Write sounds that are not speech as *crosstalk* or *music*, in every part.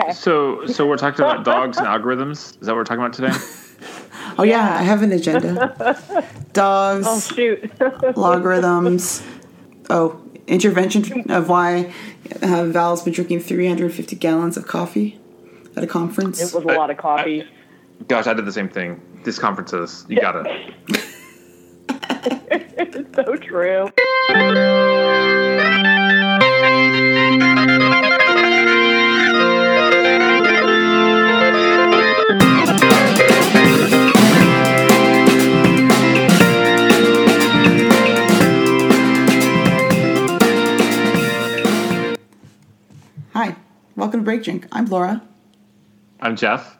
Okay. So, so we're talking about dogs and algorithms. Is that what we're talking about today? *laughs* Oh yeah, I have an agenda. Dogs, Oh shoot. *laughs* logarithms. Oh, intervention of why uh, Val's been drinking 350 gallons of coffee at a conference. it was a lot of coffee. Gosh, I did the same thing. These conferences, you gotta. *laughs* it's so true. Welcome to Break Drink. I'm Laura, I'm Jeff.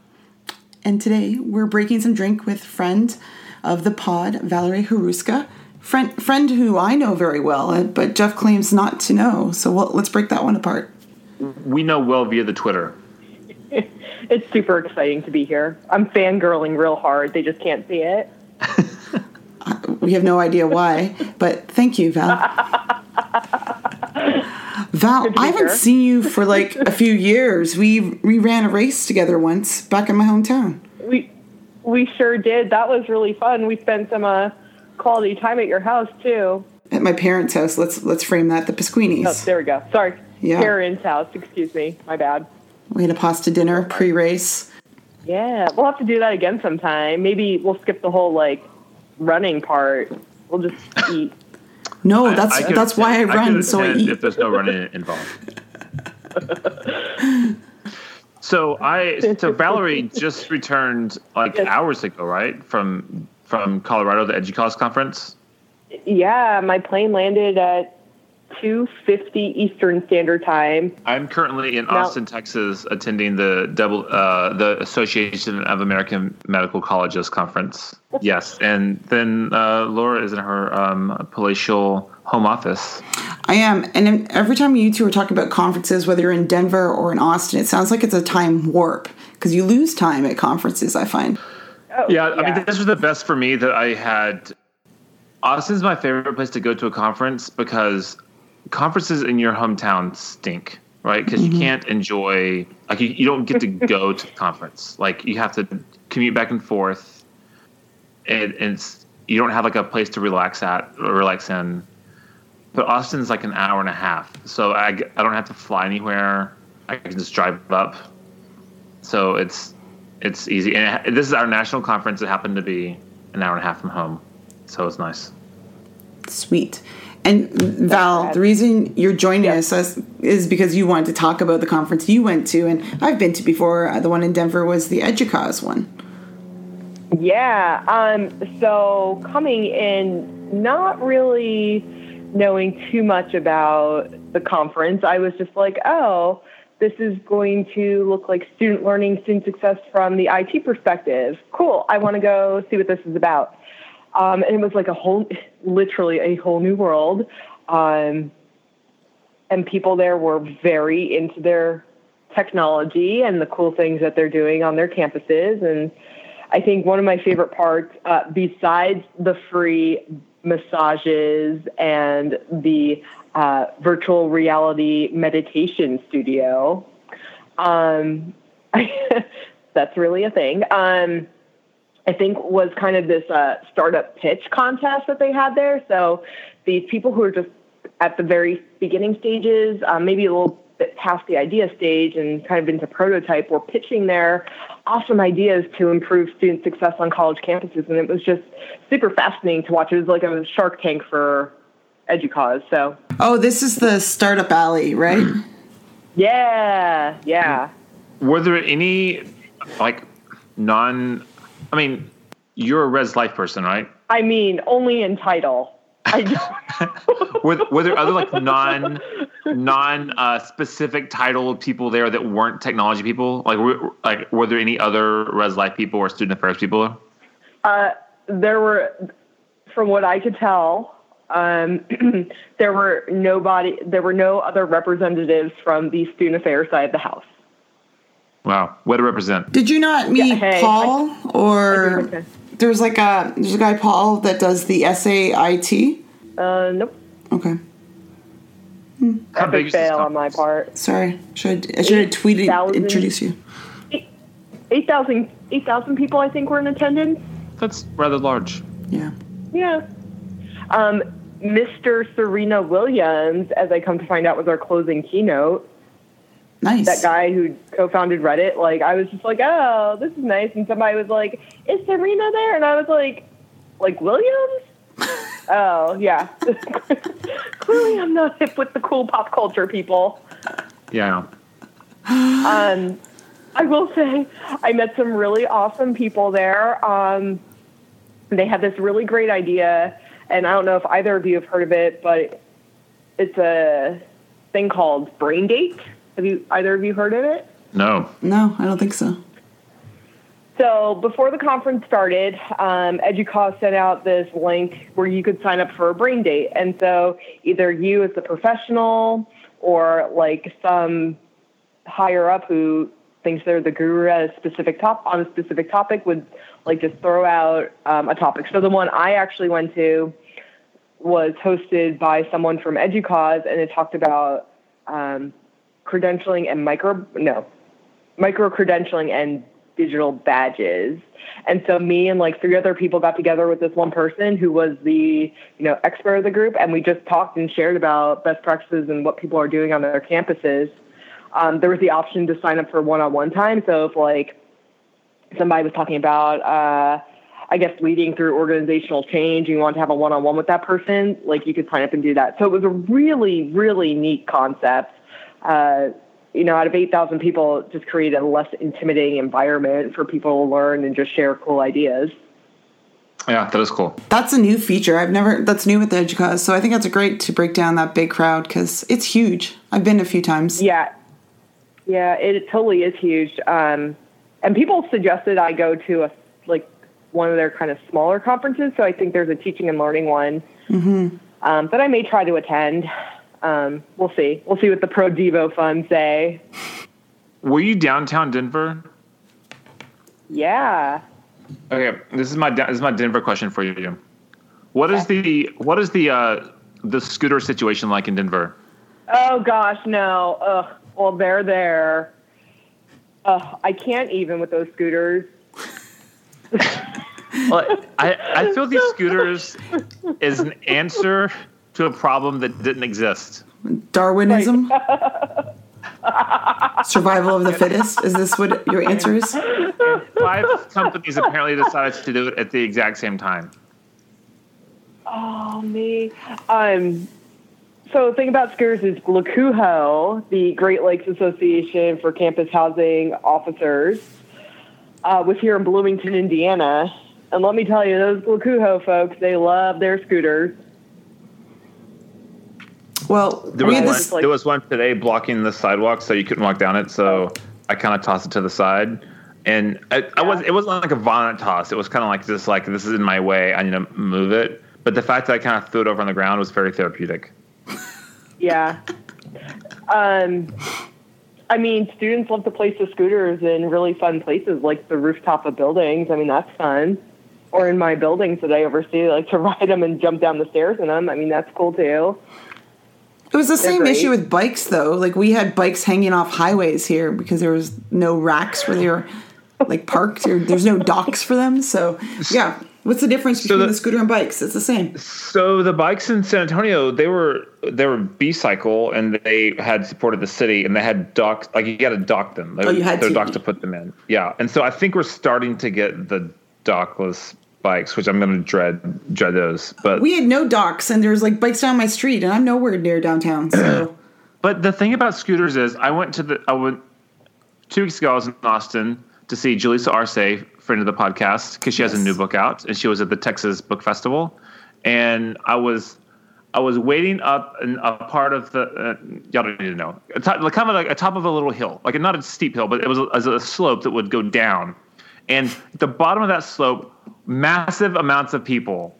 and today we're breaking some drink with friend of the pod, Valerie Heruska. Friend, friend who I know very well, uh, but Jeff claims not to know. So we'll, let's break that one apart. We know well via the Twitter. *laughs* It's super exciting to be here. I'm fangirling real hard. They just can't see it. *laughs* We have no idea why, but thank you, Val. *laughs* Val, I haven't seen you for *laughs* like a few years. We we ran a race together once back in my hometown. We we sure did. That was really fun. We spent some uh, quality time at your house too. At my parents' house. Let's let's frame that. The Pasquinis. Oh, there we go. Sorry. Yeah. Karen's house. Excuse me. My bad. We had a pasta dinner pre-race. Yeah, we'll have to do that again sometime. Maybe we'll skip the whole like running part. We'll just *laughs* eat. No, I- that's I could that's why I run. could so I eat. If there's no running *laughs* involved. so I, so Valerie just returned like Yes. hours ago, right? From from Colorado, the EduCause conference. Yeah, my plane landed at 2:50 Eastern Standard Time. I'm currently in Now- Austin, Texas, attending the double uh, the Association of American Medical Colleges conference. *laughs* Yes, and then uh, Laura is in her um, palatial home office. I am, and every time you two are talking about conferences, whether you're in Denver or in Austin, it sounds like it's a time warp because you lose time at conferences. I find. Oh, Yeah, I mean, this was the best for me that I had. Austin's my favorite place to go to a conference because conferences in your hometown stink, right? Because you mm-hmm. can't enjoy, like, you, you don't get to go to the conference. Like, you have to commute back and forth, and, and you don't have like a place to relax at or relax in. But Austin's like an hour and a half, so I, I don't have to fly anywhere. I can just drive up. So it's it's easy. And it- this is our national conference. It happened to be an hour and a half from home, so it's nice. Sweet. And Val, the reason you're joining us is- is because you wanted to talk about the conference you went to, and I've been to before. Uh, The one in Denver was the Educause one. Yeah. Um, so coming in, not really knowing too much about the conference, I was just like, oh, this is going to look like student learning, student success from the IT perspective. Cool. I want to go see what this is about. Um, and it was like a whole, literally a whole new world. Um, and people there were very into their technology and the cool things that they're doing on their campuses. And I think one of my favorite parts, uh, besides the free massages and the uh, virtual reality meditation studio, um, *laughs* that's really a thing. Um, I think was kind of this uh, startup pitch contest that they had there. So these people who are just at the very beginning stages, um, maybe a little bit past the idea stage and kind of into prototype, were pitching their awesome ideas to improve student success on college campuses. And it was just super fascinating to watch. It was like a shark tank for EduCause. So Oh, this is the Startup Alley, right? *clears throat* yeah, yeah. Were there any like non? I mean, you're a Res Life person, right? I mean, only in title. I don't. *laughs* Were, were there other like non non uh, specific title people there that weren't technology people? Like, were, like were there any other Res Life people or student affairs people? Uh, there were, from what I could tell, um, *clears throat* there were nobody. There were no other representatives from the student affairs side of the house. Wow, way to represent. Did you not meet hey, Paul or okay. there's like a there's a guy Paul that does the SAIT? Uh, nope. Okay. How big Epic is this fail on my part. Sorry, should I should have tweeted 8,000. introduce you. 8,000 8,000 people, I think, were in attendance. That's rather large. Yeah. Yeah. Um, Mr. Serena Williams, as I come to find out, was our closing keynote. Nice. That guy who co-founded Reddit. Like, I was just like, oh, this is nice. And somebody was like, is Serena there? And I was like, like Williams? *laughs* oh, yeah. *laughs* Clearly, I'm not hip with the cool pop culture people. Yeah. Um, I will say, I met some really awesome people there. Um, they had this really great idea, and I don't know if either of you have heard of it, but it's a thing called Brain Date. Have you either of you heard of it? No. no, I don't think so. So before the conference started, um, EDUCAUSE sent out this link where you could sign up for a brain date. And so either you as a professional or like some higher up who thinks they're the guru at a specific top on a specific topic would like just throw out um, a topic. So the one I actually went to was hosted by someone from EDUCAUSE and it talked about um, credentialing and micro no micro credentialing and digital badges. And so me and like three other people got together with this one person who was the, you know, expert of the group and we just talked and shared about best practices and what people are doing on their campuses. Um, there was the option to sign up for one-on-one time. So if like somebody was talking about, uh, I guess leading through organizational change, and you want to have a one-on-one with that person, like you could sign up and do that. So it was a really, really neat concept. Uh, you know, out of 8,000 people, just create a less intimidating environment for people to learn and just share cool ideas. Yeah, that is cool. That's a new feature. I've never. That's new with the EDUCAUSE. So I think that's great to break down that big crowd because it's huge. I've been a few times. Yeah. Yeah, it totally is huge. Um, and people suggested I go to a, like, one of their kind of smaller conferences. So I think there's a teaching and learning one. Mm-hmm. Um, but I may try to attend. Um, we'll see. We'll see what the Pro Devo funds say. Were you downtown Denver? Yeah. Okay, this is my this is my Denver question for you. What is the what is the uh, the scooter situation like in Denver? Oh gosh, no. Ugh. Well, they're there. Ugh, I can't even with those scooters. *laughs* Well, I I feel these scooters is an answer to a problem that didn't exist. Darwinism. *laughs* Survival of the fittest. Is this what your answer is? Five companies apparently decided to do it at the exact same time. Oh me. Um. So the thing about scooters is GLACUHO, the Great Lakes Association for Campus Housing Officers, uh, was here in Bloomington, Indiana. And let me tell you, those GLACUHO folks, they love their scooters. Well, There was had one, this. like- there was one today blocking the sidewalk, so you couldn't walk down it. So I kind of tossed it to the side, and I, I was it wasn't like a violent toss. It was kind of like just like this is in my way. I need to move it. But the fact that I kind of threw it over on the ground was very therapeutic. *laughs* Yeah. Um, I mean, students love to place the scooters in really fun places like the rooftop of buildings. I mean, that's fun. Or in my buildings that I oversee, like to *laughs* ride them and jump down the stairs in them. I mean, that's cool too. It was the same great. issue with bikes, though. Like we had bikes hanging off highways here because there was no racks where they were like parked. Or there's no docks for them. So yeah, what's the difference between the- the scooter and bikes? It's the same. So the bikes in San Antonio, they were they were B cycle, and they had supported the city, and they had docks. Like you got to dock them. Oh, you had They're to. docks to put them in. Yeah, and so I think we're starting to get the dockless bikes, which I'm going to dread dread those. But We had no docks, and there's like bikes down my street, and I'm nowhere near downtown. So *clears throat* But the thing about scooters is, I went to the I went two weeks ago. I was in Austin to see Julissa Arce, friend of the podcast, because she has a new book out, and she was at the Texas Book Festival, and I was I was waiting up in a part of the uh, y'all don't need to know, a top, like kind of like a top of a little hill, like not a steep hill, but it was a, as a slope that would go down, and the bottom of that slope, massive amounts of people.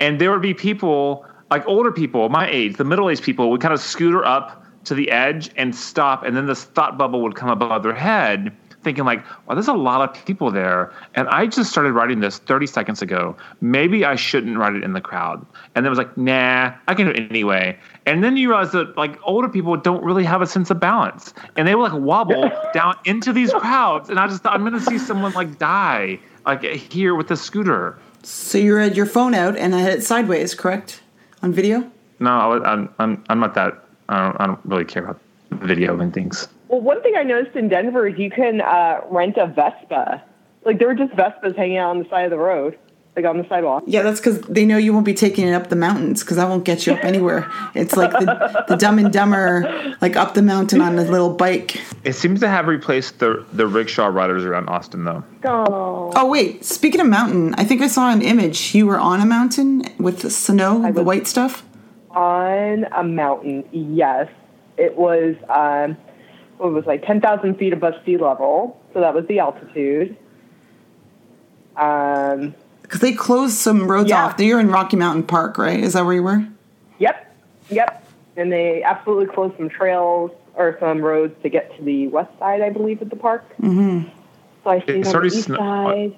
And there would be people like older people my age the middle-aged people would kind of scooter up to the edge and stop and then this thought bubble would come above their head thinking like, wow, there's a lot of people there. And I just started writing this 30 seconds ago. Maybe I shouldn't write it in the crowd. And then it was like, nah, I can do it anyway. And then you realize that like older people don't really have a sense of balance. And they will like wobble *laughs* down into these crowds. And I just thought I'm gonna see someone like die like here with a scooter. So you had your phone out and I had it sideways, correct? On video? No, I was- I'm I'm I'm not that. I don't, I don't really care about video and things. Well, one thing I noticed in Denver is you can uh, rent a Vespa. Like there were just Vespas hanging out on the side of the road, like on the sidewalk. Yeah, that's because they know you won't be taking it up the mountains because I won't get you up anywhere. It's like the, the Dumb and Dumber, like up the mountain on a little bike. It seems to have replaced the the rickshaw riders around Austin though. Oh, Oh wait, speaking of mountain, I think I saw an image. You were on a mountain with the snow, the white stuff. on a mountain. Yes, it was. Um, what was like ten thousand feet above sea level, so that was the altitude. Um, Because they closed some roads Yeah. off. You're in Rocky Mountain Park, right? Is that where you were? Yep, yep. And they absolutely closed some trails or some roads to get to the west side, I believe, of the park. Mm-hmm. So I stayed It's on the east sno- side.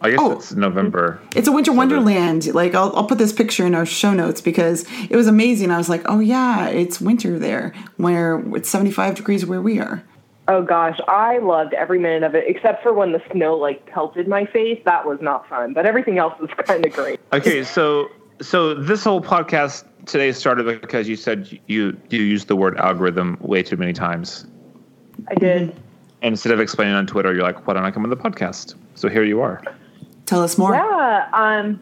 I guess Oh. it's November. It's a winter wonderland. Like I'll, I'll put this picture in our show notes because it was amazing. I was like, oh yeah, it's winter there, where it's 75 degrees where we are. Oh gosh, I loved every minute of it, except for when the snow like pelted my face. That was not fun, but everything else was *laughs* kind of great. Okay, so so this whole podcast today started because you said you you used the word algorithm way too many times. I did. And instead of explaining on Twitter, you're like, why don't I come on the podcast? So here you are. Tell us more. Yeah. Um.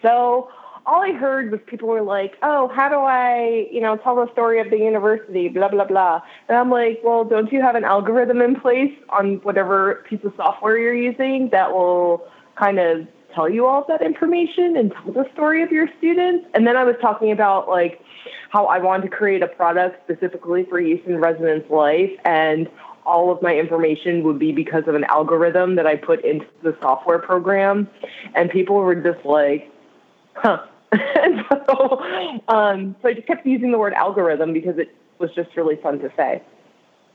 So all I heard was people were like, "Oh, how do I, you know, tell the story of the university?" Blah blah blah. And I'm like, "Well, don't you have an algorithm in place on whatever piece of software you're using that will kind of tell you all that information and tell the story of your students?" And then I was talking about like how I wanted to create a product specifically for use in residence life and all of my information would be because of an algorithm that I put into the software program. And people were just like, huh. *laughs* and so, um, so I just kept using the word algorithm because it was just really fun to say.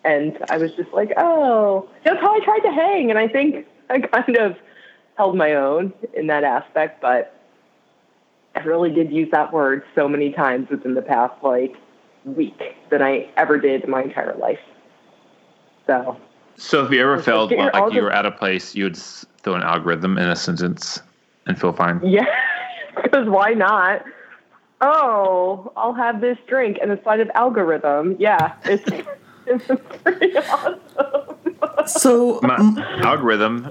And I was just like, oh, that's how I tried to hang. And I think I *laughs* kind of held my own in that aspect, but I really did use that word so many times within the past like week than I ever did in my entire life. So So if you ever felt Get your like you were out of place, you would throw an algorithm in a sentence and feel fine. yeah, *laughs* because why not? Oh, I'll have this drink and a side of algorithm. Yeah, it's *laughs* it's pretty awesome. So My algorithm.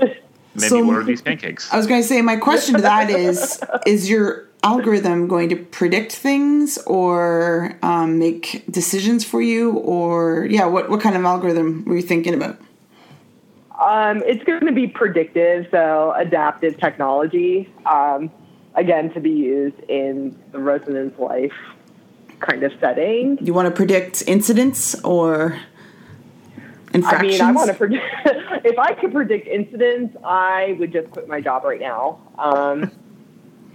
Maybe So- order these pancakes. I was going to say, my question to that is: Is your algorithm going to predict things or um, make decisions for you, or yeah, what what kind of algorithm were you thinking about? Um, it's going to be predictive, so adaptive technology. Um, again, to be used in the residence life kind of setting. You want to predict incidents or I mean, I want to predict. *laughs* if I could predict incidents, I would just quit my job right now. Um,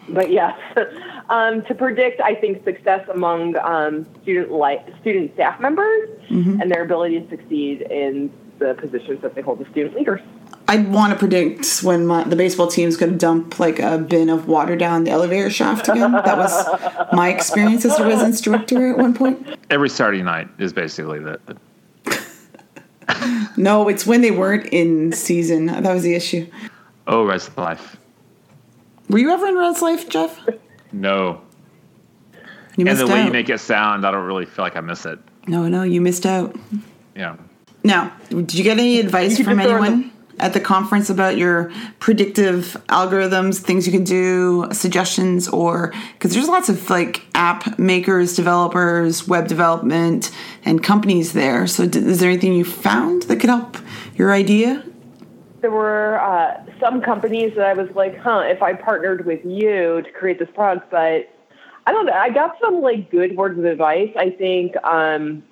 but yes, *laughs* um, to predict, I think success among um, student li- student staff members and their ability to succeed in the positions that they hold as student leaders. I'd want to predict when my, the baseball team's going to dump like a bin of water down the elevator shaft again. That was my experience as a residence director at one point. Every Saturday night is basically the. *laughs* No, it's when they weren't in season. That was the issue. Oh, rest of life. Were you ever in Res Life, Jeff? No. You And missed the way out. you make it sound, I don't really feel like I miss it. no, no, you missed out. Yeah. Now, did you get any advice from just throw in anyone at the conference about your predictive algorithms, things you can do, suggestions, or because there's lots of like app makers, developers, web development, and companies there. So, d- is there anything you found that could help your idea? There were uh, some companies that I was like, huh, if I partnered with you to create this product, but I don't know. I got some like good words of advice. I think um,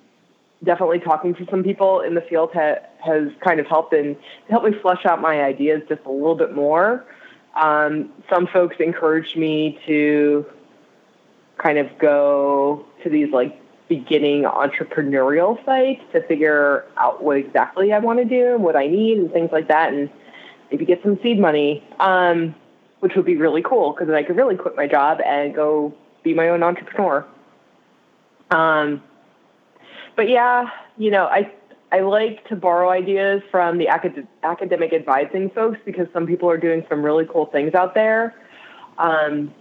definitely talking to some people in the field ha- has kind of helped and helped me flesh out my ideas just a little bit more. Um, some folks encouraged me to kind of go to these like beginning entrepreneurial site to figure out what exactly I want to do and what I need and things like that, and maybe get some seed money, um, which would be really cool because then I could really quit my job and go be my own entrepreneur. Um, but yeah, you know, I I like to borrow ideas from the acad- academic advising folks because some people are doing some really cool things out there. Um,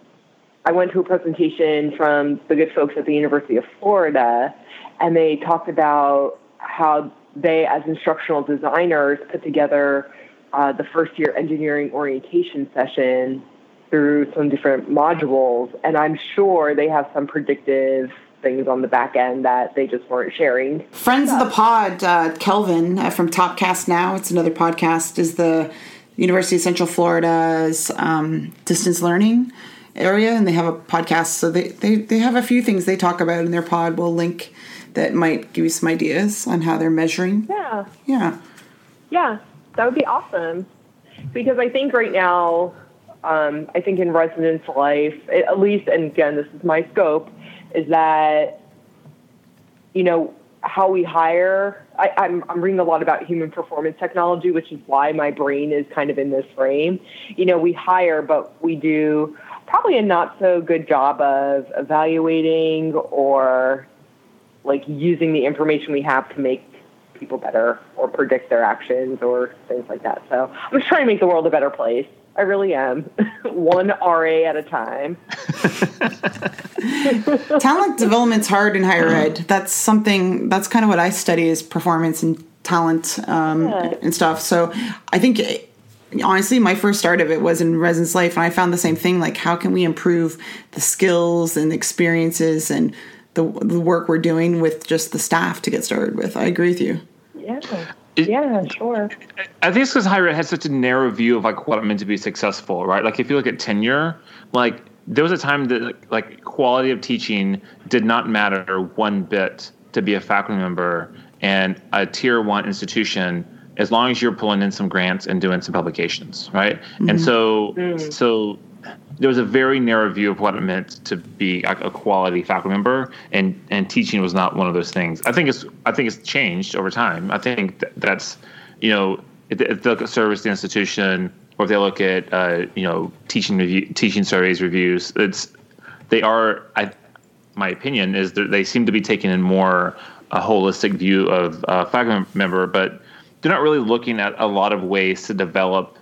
I went to a presentation from the good folks at the University of Florida, and they talked about how they, as instructional designers, put together uh, the first year engineering orientation session through some different modules. And I'm sure they have some predictive things on the back end that they just weren't sharing. Friends of the pod, uh, Kelvin uh, from Topcast Now, it's another podcast, is the University of Central Florida's um, distance learning area, and they have a podcast. So they, they, they have a few things they talk about in their pod. We'll link that might give you some ideas on how they're measuring. Yeah. Yeah. Yeah, that would be awesome. Because I think right now, um, I think in residence life, at least, and again, this is my scope, is that, you know, how we hire. I, I'm, I'm reading a lot about human performance technology, which is why my brain is kind of in this frame. You know, we hire, but we do probably a not so good job of evaluating or like using the information we have to make people better or predict their actions or things like that. So I'm just trying to make the world a better place. I really am. *laughs* One RA at a time. *laughs* talent development's hard in higher ed. That's something. That's kind of what I study is performance and talent um, yeah. and stuff. So I think. Honestly, my first start of it was in residence life, and I found the same thing. Like, how can we improve the skills and experiences and the, the work we're doing with just the staff to get started with? I agree with you. Yeah. Yeah, sure. I think it's because higher ed has such a narrow view of like what it meant to be successful, right? Like if you look at tenure, like there was a time that like quality of teaching did not matter one bit to be a faculty member and a tier one institution as long as you're pulling in some grants and doing some publications, right? Mm-hmm. And so, mm. so there was a very narrow view of what it meant to be a quality faculty member, and and teaching was not one of those things. I think it's I think it's changed over time. I think that's you know if, if they look at service to the institution or if they look at uh, you know teaching review, teaching surveys reviews, it's they are I my opinion is that they seem to be taking in more a holistic view of a faculty member, but they're not really looking at a lot of ways to develop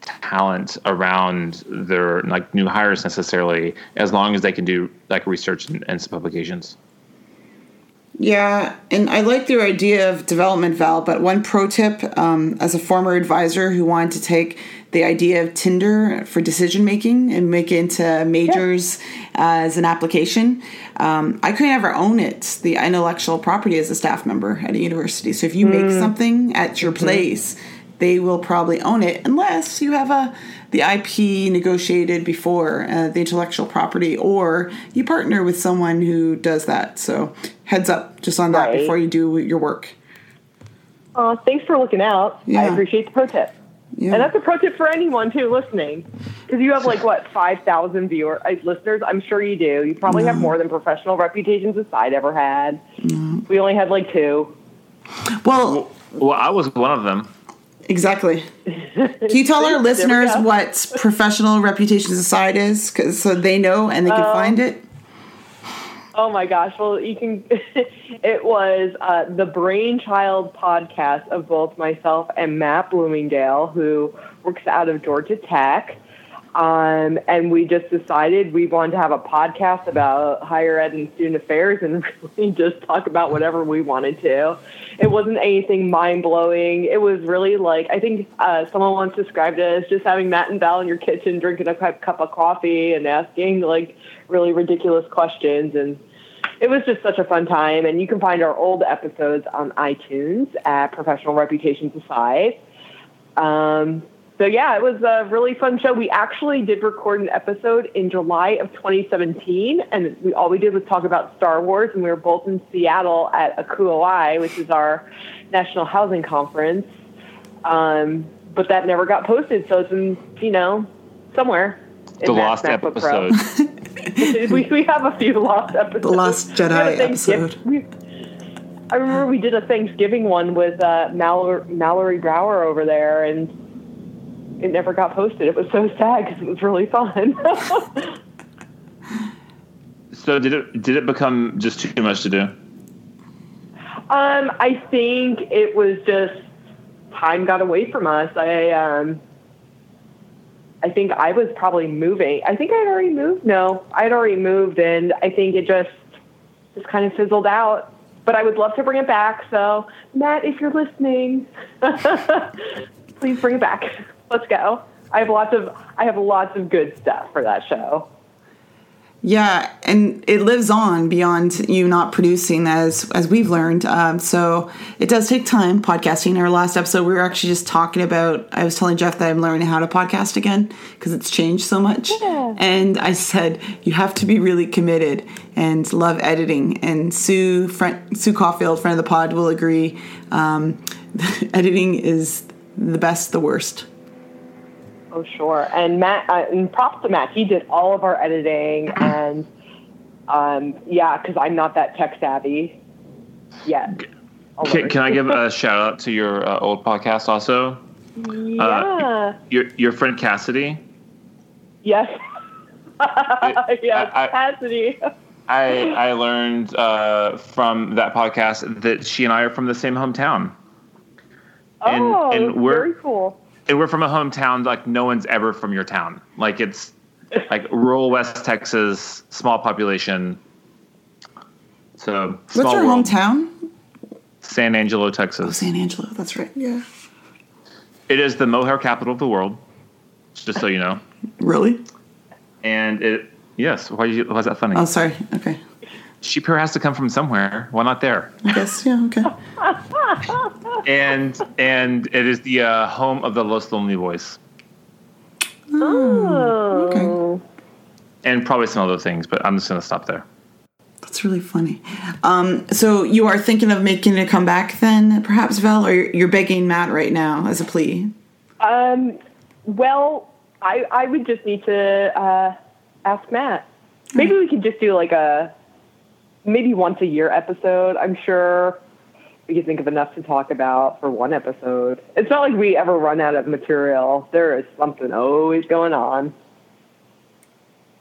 talent around their like new hires necessarily as long as they can do like research and, and some publications yeah and i like their idea of development val but one pro tip um, as a former advisor who wanted to take the idea of tinder for decision making and make it into majors yeah. as an application um, i could never own it the intellectual property as a staff member at a university so if you mm. make something at your mm-hmm. place they will probably own it unless you have a the IP negotiated before uh, the intellectual property, or you partner with someone who does that. So heads up just on that right. before you do your work. Uh, thanks for looking out. Yeah. I appreciate the pro tip. Yeah. And that's a pro tip for anyone too listening, because you have like what five thousand viewer uh, listeners. I'm sure you do. You probably no. have more than professional reputations aside ever had. No. We only had like two. Well, well, I was one of them. Exactly. *laughs* Can you tell our listeners what professional reputations aside is, cause, so they know and they can um, find it? Oh my gosh! Well, you can. *laughs* it was uh, the brainchild podcast of both myself and Matt Bloomingdale, who works out of Georgia Tech. Um, and we just decided we wanted to have a podcast about higher ed and student affairs and *laughs* really just talk about whatever we wanted to. It wasn't anything mind blowing. It was really like, I think uh, someone once described it as just having Matt and Val in your kitchen drinking a cup of coffee and asking like really ridiculous questions. And it was just such a fun time. And you can find our old episodes on iTunes at Professional Reputations Aside. Um, so yeah, it was a really fun show. We actually did record an episode in July of 2017, and we all we did was talk about Star Wars, and we were both in Seattle at ACUHO-I, which is our national housing conference. Um, but that never got posted, so it's in you know somewhere. The lost episode. *laughs* we, we have a few lost episodes. The Lost We had a Jedi episode. we- I remember we did a Thanksgiving one with uh, Mallory, Mallory Brower over there, and it never got posted. It was so sad because it was really fun. *laughs* So did it did it become just too much to do? Um, I think it was just time got away from us. I um, I think I was probably moving. I think I'd already moved. No, I'd already moved, and I think it just just kind of fizzled out. But I would love to bring it back. So Matt, if you're listening, *laughs* please bring it back. Let's go. I have lots of I have lots of good stuff for that show. Yeah, and it lives on beyond you not producing, as as we've learned. Um, so it does take time podcasting. Our last episode, we were actually just talking about. I was telling Jeff that I'm learning how to podcast again because it's changed so much. Yeah. And I said you have to be really committed and love editing. And Sue friend, Sue Caulfield, friend of the pod, will agree. Um, *laughs* editing is the best, the worst. Oh, sure. And Matt, uh, and props to Matt. He did all of our editing, and um, yeah, because I'm not that tech savvy yet. Can, can I give *laughs* a shout out to your uh, old podcast also? Yeah. Your your friend Cassidy. yes. *laughs* yes. I- I- Cassidy. I I learned uh, from that podcast that she and I are from the same hometown, And- oh, and we're- very cool. And we're from a hometown like no one's ever from your town. Like it's like rural West Texas, small population. So small What's your world. hometown? San Angelo, Texas. Oh. San Angelo. That's right. Yeah. It is the mohair capital of the world, just so you know. *laughs* Really? And it yes, why you, is that funny? Oh, sorry. Okay. Sheep hair has to come from somewhere. Why not there? I guess. Yeah. Okay. *laughs* and and it is the uh, home of the Los Lonely Boys, Oh. okay. and probably some other things. But I'm just gonna stop there. That's really funny. Um, so you are thinking of making a comeback then, perhaps, Val, or you're, you're begging Matt right now as a plea? Um, well, I I would just need to uh, ask Matt. Maybe we could just do like a maybe once a year episode. I'm sure we could think of enough to talk about for one episode. It's not like we ever run out of material. There is something always going on.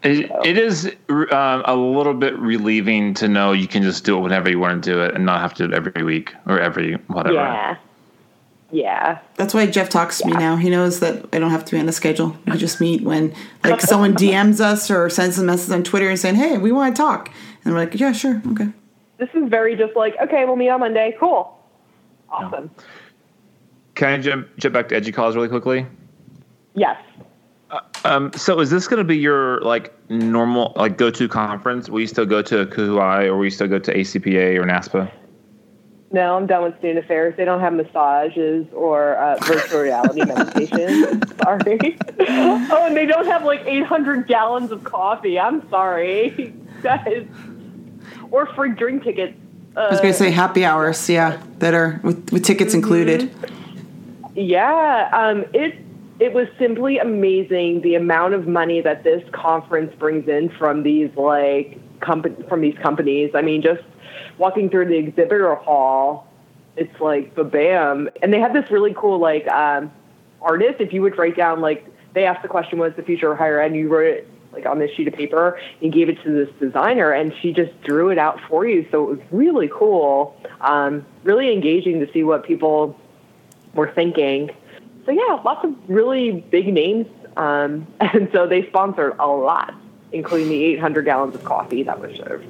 It, it is uh, a little bit relieving to know you can just do it whenever you want to do it, and not have to do it every week or every whatever. Yeah. Yeah. That's why Jeff talks to me now. He knows that I don't have to be on a schedule. We just meet when, like, someone DMs us or sends a message on Twitter and saying, "Hey, we want to talk," and we're like, "Yeah, sure, okay." This is very just like, okay, we'll meet on Monday. Cool. Awesome. Can I jump, jump back to Educause really quickly? Yes. Um, so is this going to be your like normal like go to conference? Will you still go to ACUHO-I or will you still go to ACPA or NASPA? No, I'm done with student affairs. They don't have massages or uh, virtual reality *laughs* meditation. Sorry. *laughs* oh, and they don't have like 800 gallons of coffee. I'm sorry, *laughs* guys. Or free drink tickets. Uh, I was going to say happy hours, yeah, that are with, with tickets included. Yeah, um, it it was simply amazing the amount of money that this conference brings in from these like company from these companies. I mean, just walking through the exhibitor hall, it's like the bam, and they have this really cool like um, artist. If you would write down like they asked the question, "What's the future of higher ed?" and you wrote it like on this sheet of paper and gave it to this designer, and she just drew it out for you. So it was really cool, um, really engaging to see what people were thinking. So yeah, lots of really big names, um, *laughs* and so they sponsored a lot, including the 800 gallons of coffee that was served.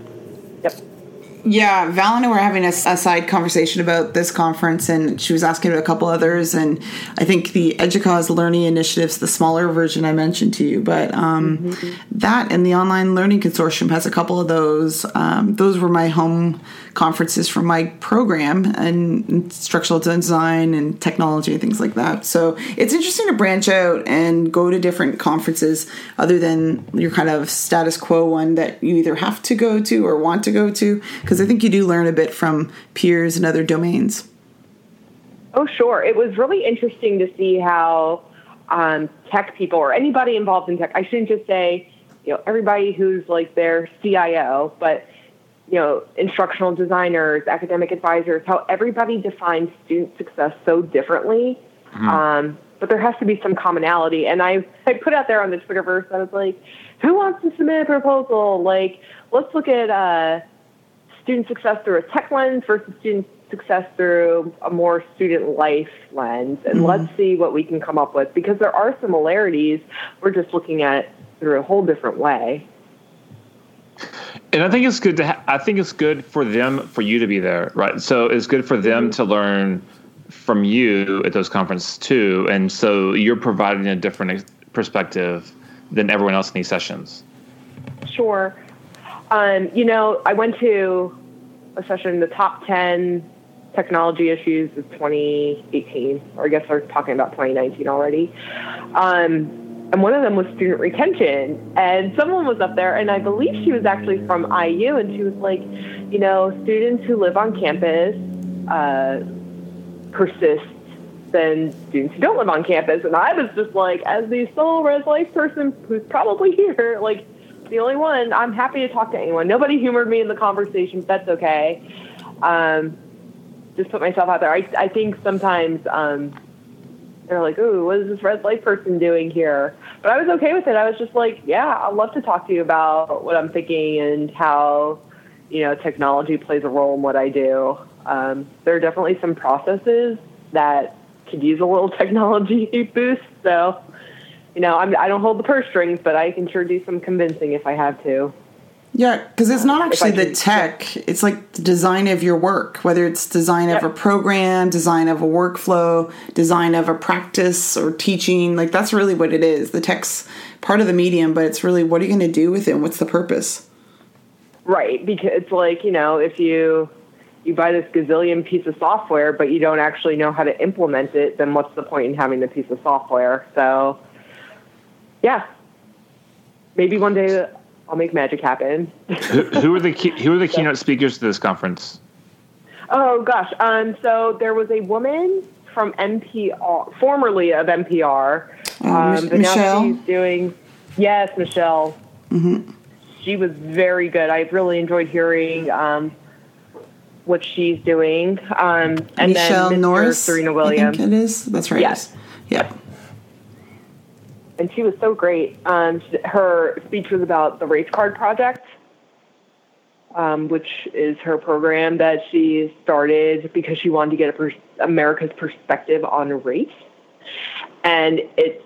Yep. Yeah, Val and I were having a, a side conversation about this conference, and she was asking about a couple others. And I think the Educause Learning Initiatives, the smaller version I mentioned to you, but um, that and the Online Learning Consortium has a couple of those. Um, those were my home conferences from my program and instructional design and technology and things like that. So it's interesting to branch out and go to different conferences other than your kind of status quo one that you either have to go to or want to go to, because I think you do learn a bit from peers in other domains. Oh, sure. It was really interesting to see how um, tech people or anybody involved in tech, I shouldn't just say you know everybody who's like their CIO, but you know instructional designers, academic advisors, how everybody defines student success so differently. Mm-hmm. Um, but there has to be some commonality. And I, I put out there on the Twitterverse, I was like, who wants to submit a proposal? Like, let's look at uh, student success through a tech lens versus student success through a more student life lens. And mm-hmm. let's see what we can come up with because there are similarities. We're just looking at through a whole different way. And I think it's good to. Ha- I think it's good for them for you to be there, right? So it's good for them mm-hmm. to learn from you at those conferences too, and so you're providing a different perspective than everyone else in these sessions. Sure. Um, you know, I went to a session, the top 10 technology issues of 2018, or I guess we're talking about 2019 already. Um, and one of them was student retention. And someone was up there, and I believe she was actually from IU, and she was like, you know, students who live on campus uh, persist than students who don't live on campus. And I was just like, as the sole res life person who's probably here, *laughs* like the only one, I'm happy to talk to anyone. Nobody humored me in the conversation. but That's okay. Um, just put myself out there. I, I think sometimes um, they're like, "Ooh, what is this res life person doing here?" But I was okay with it. I was just like, "Yeah, I'd love to talk to you about what I'm thinking and how, you know, technology plays a role in what I do." Um, there are definitely some processes that could use a little *laughs* technology boost. So, you know, I'm, I do not hold the purse strings, but I can sure do some convincing if I have to. Yeah, because it's not actually the tech, it's like the design of your work, whether it's design yep. of a program, design of a workflow, design of a practice or teaching. Like that's really what it is. The tech's part of the medium, but it's really what are you going to do with it? What's the purpose? Right, because it's like, you know, if you you buy this gazillion piece of software, but you don't actually know how to implement it, then what's the point in having the piece of software? So, yeah, maybe one day I'll make magic happen. *laughs* who, who, are the key, who are the keynote speakers to this conference? Oh gosh, um, so there was a woman from NPR, formerly of NPR, um, um, but Michele? now she's doing yes, Michele. Mm-hmm. She was very good. I really enjoyed hearing um, what she's doing. Um, and Michele then Mr. Norris, Serena Williams. it is. That's right. Yes. Yep and she was so great. Um, her speech was about the Race Card Project, um, which is her program that she started because she wanted to get America's perspective on race. And it's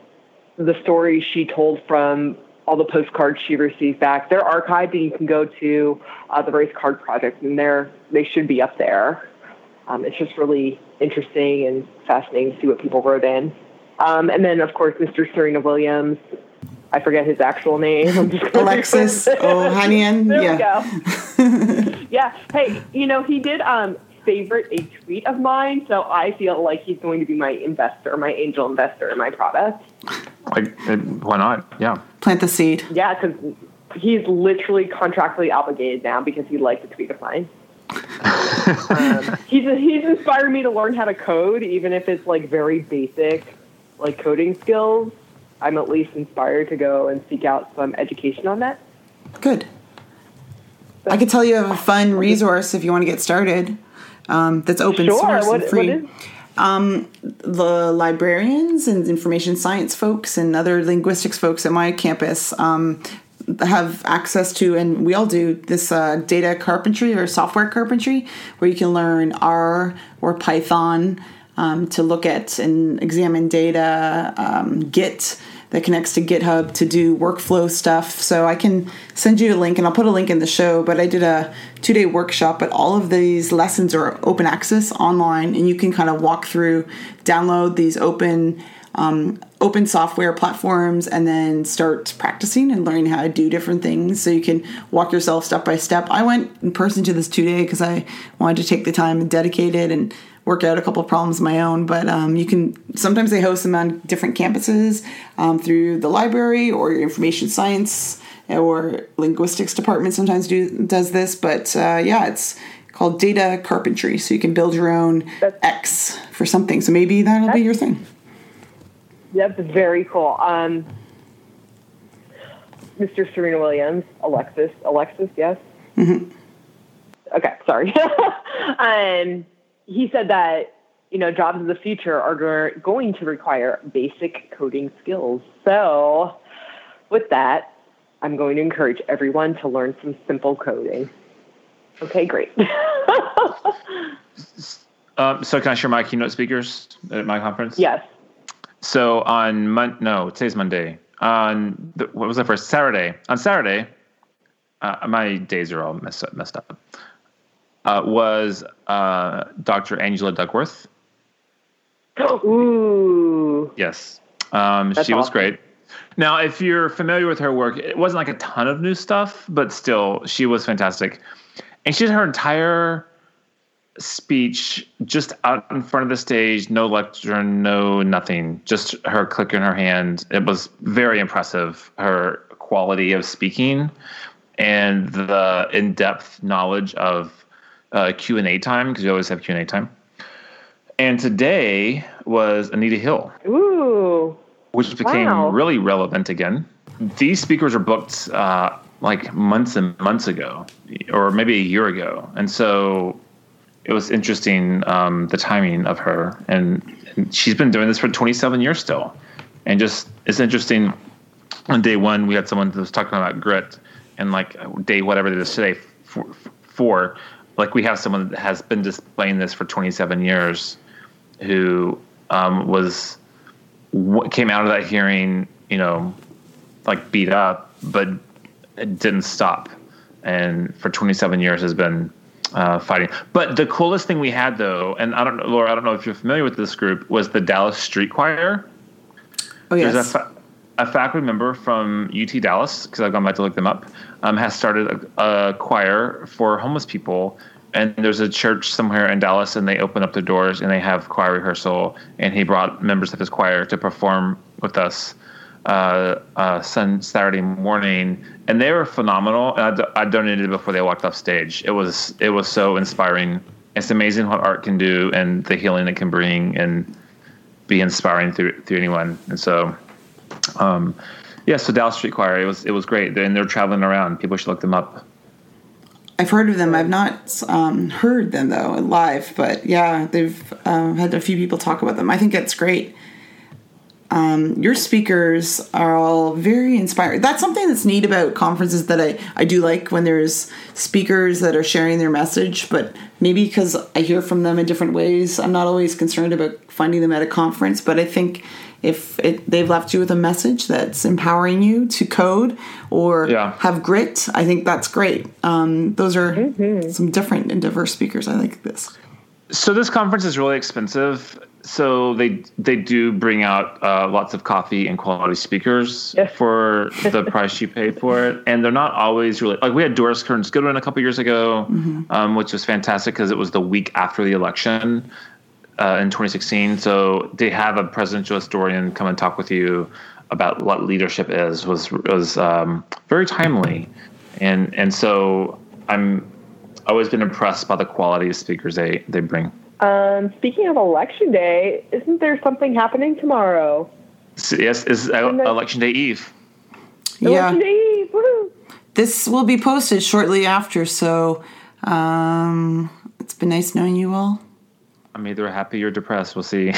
the story she told from all the postcards she received back. They're archived, and you can go to uh, the Race Card Project, and they're they should be up there. Um, it's just really interesting and fascinating to see what people wrote in. Um, and then, of course, Mr. Serena Williams. I forget his actual name. Alexis *laughs* Ohanian. there yeah. we go. *laughs* yeah. Hey, you know, he did um, favorite a tweet of mine, so I feel like he's going to be my investor, my angel investor in my product. Like, why not? Yeah. Plant the seed. Yeah, because he's literally contractually obligated now because he liked a tweet of mine. *laughs* um, he's he's inspired me to learn how to code, even if it's like very basic like coding skills, I'm at least inspired to go and seek out some education on that. Good. I could tell you a fun resource if you want to get started. Um, that's open sure. source what, and free. Um, the librarians and information science folks and other linguistics folks at my campus um, have access to, and we all do, this uh, data carpentry or software carpentry, where you can learn R or Python um, to look at and examine data, um, Git that connects to GitHub to do workflow stuff. So I can send you a link and I'll put a link in the show. But I did a two day workshop, but all of these lessons are open access online and you can kind of walk through, download these open. Um, open software platforms and then start practicing and learning how to do different things so you can walk yourself step by step. I went in person to this two day because I wanted to take the time and dedicate it and work out a couple of problems of my own. But um, you can sometimes they host them on different campuses um, through the library or your information science or linguistics department. Sometimes do does this, but uh, yeah, it's called data carpentry. So you can build your own that's, X for something. So maybe that'll be your thing. That's very cool. Um, Mr. Serena Williams, Alexis, Alexis, yes. Mm-hmm. Okay, sorry. *laughs* um, he said that you know jobs of the future are going to require basic coding skills. So, with that, I'm going to encourage everyone to learn some simple coding. Okay, great. *laughs* um, so, can I share my keynote speakers at my conference? Yes. So on Mon- no, today's Monday. On the, what was the first Saturday? On Saturday, uh, my days are all messed up. Messed up. Uh, was uh, Dr. Angela Duckworth? Ooh. Yes, um, she was great. Now, if you're familiar with her work, it wasn't like a ton of new stuff, but still, she was fantastic. And she did her entire speech just out in front of the stage, no lecture, no nothing, just her click in her hand. It was very impressive, her quality of speaking and the in-depth knowledge of uh, Q&A time, because we always have Q&A time. And today was Anita Hill. Ooh. Which became wow. really relevant again. These speakers are booked uh, like months and months ago, or maybe a year ago. And so it was interesting um, the timing of her, and, and, she's been doing this for 27 years still, and just it's interesting. On day one, we had someone that was talking about grit, and like day whatever it is today, four, four like we have someone that has been displaying this for 27 years, who um, was came out of that hearing, you know, like beat up, but it didn't stop, and for 27 years has been uh, fighting. But the coolest thing we had, though, and I don't know, Laura, I don't know if you're familiar with this group, was the Dallas Street Choir. Oh yes. There's a, fa- a faculty member from UT Dallas, because I've gone back to look them up, um, has started a, a, choir for homeless people. And there's a church somewhere in Dallas, and they open up the doors and they have choir rehearsal. And he brought members of his choir to perform with us uh, uh, sun, Saturday morning, and they were phenomenal. And donated before they walked off stage. It was it was so inspiring. It's amazing what art can do and the healing it can bring and be inspiring through through anyone. And so, um, yeah. So Dallas Street Choir, it was it was great, and they're traveling around. People should look them up. I've heard of them. I've not um, heard them though live, but yeah, they've um, had a few people talk about them. I think it's great um, your speakers are all very inspiring. That's something that's neat about conferences that I, I do like when there's speakers that are sharing their message, but maybe because I hear from them in different ways, I'm not always concerned about finding them at a conference. But I think if it, they've left you with a message that's empowering you to code or yeah. have grit, I think that's great. Um, those are mm-hmm. some different and diverse speakers. I like this. So this conference is really expensive so they they do bring out uh, lots of coffee and quality speakers yes. for the *laughs* price you pay for it, and they're not always really like we had Doris Kearns Goodwin a couple years ago, mm-hmm. um, which was fantastic because it was the week after the election uh, in 2016. So they have a presidential historian come and talk with you about what leadership is was was um, very timely, and and so I'm always been impressed by the quality of speakers they they bring. Um, speaking of election day, isn't there something happening tomorrow? Yes, it's election day eve. Yeah. Election day eve. Woo-hoo. This will be posted shortly after, so um, it's been nice knowing you all. I'm either happy or depressed. We'll see. *laughs*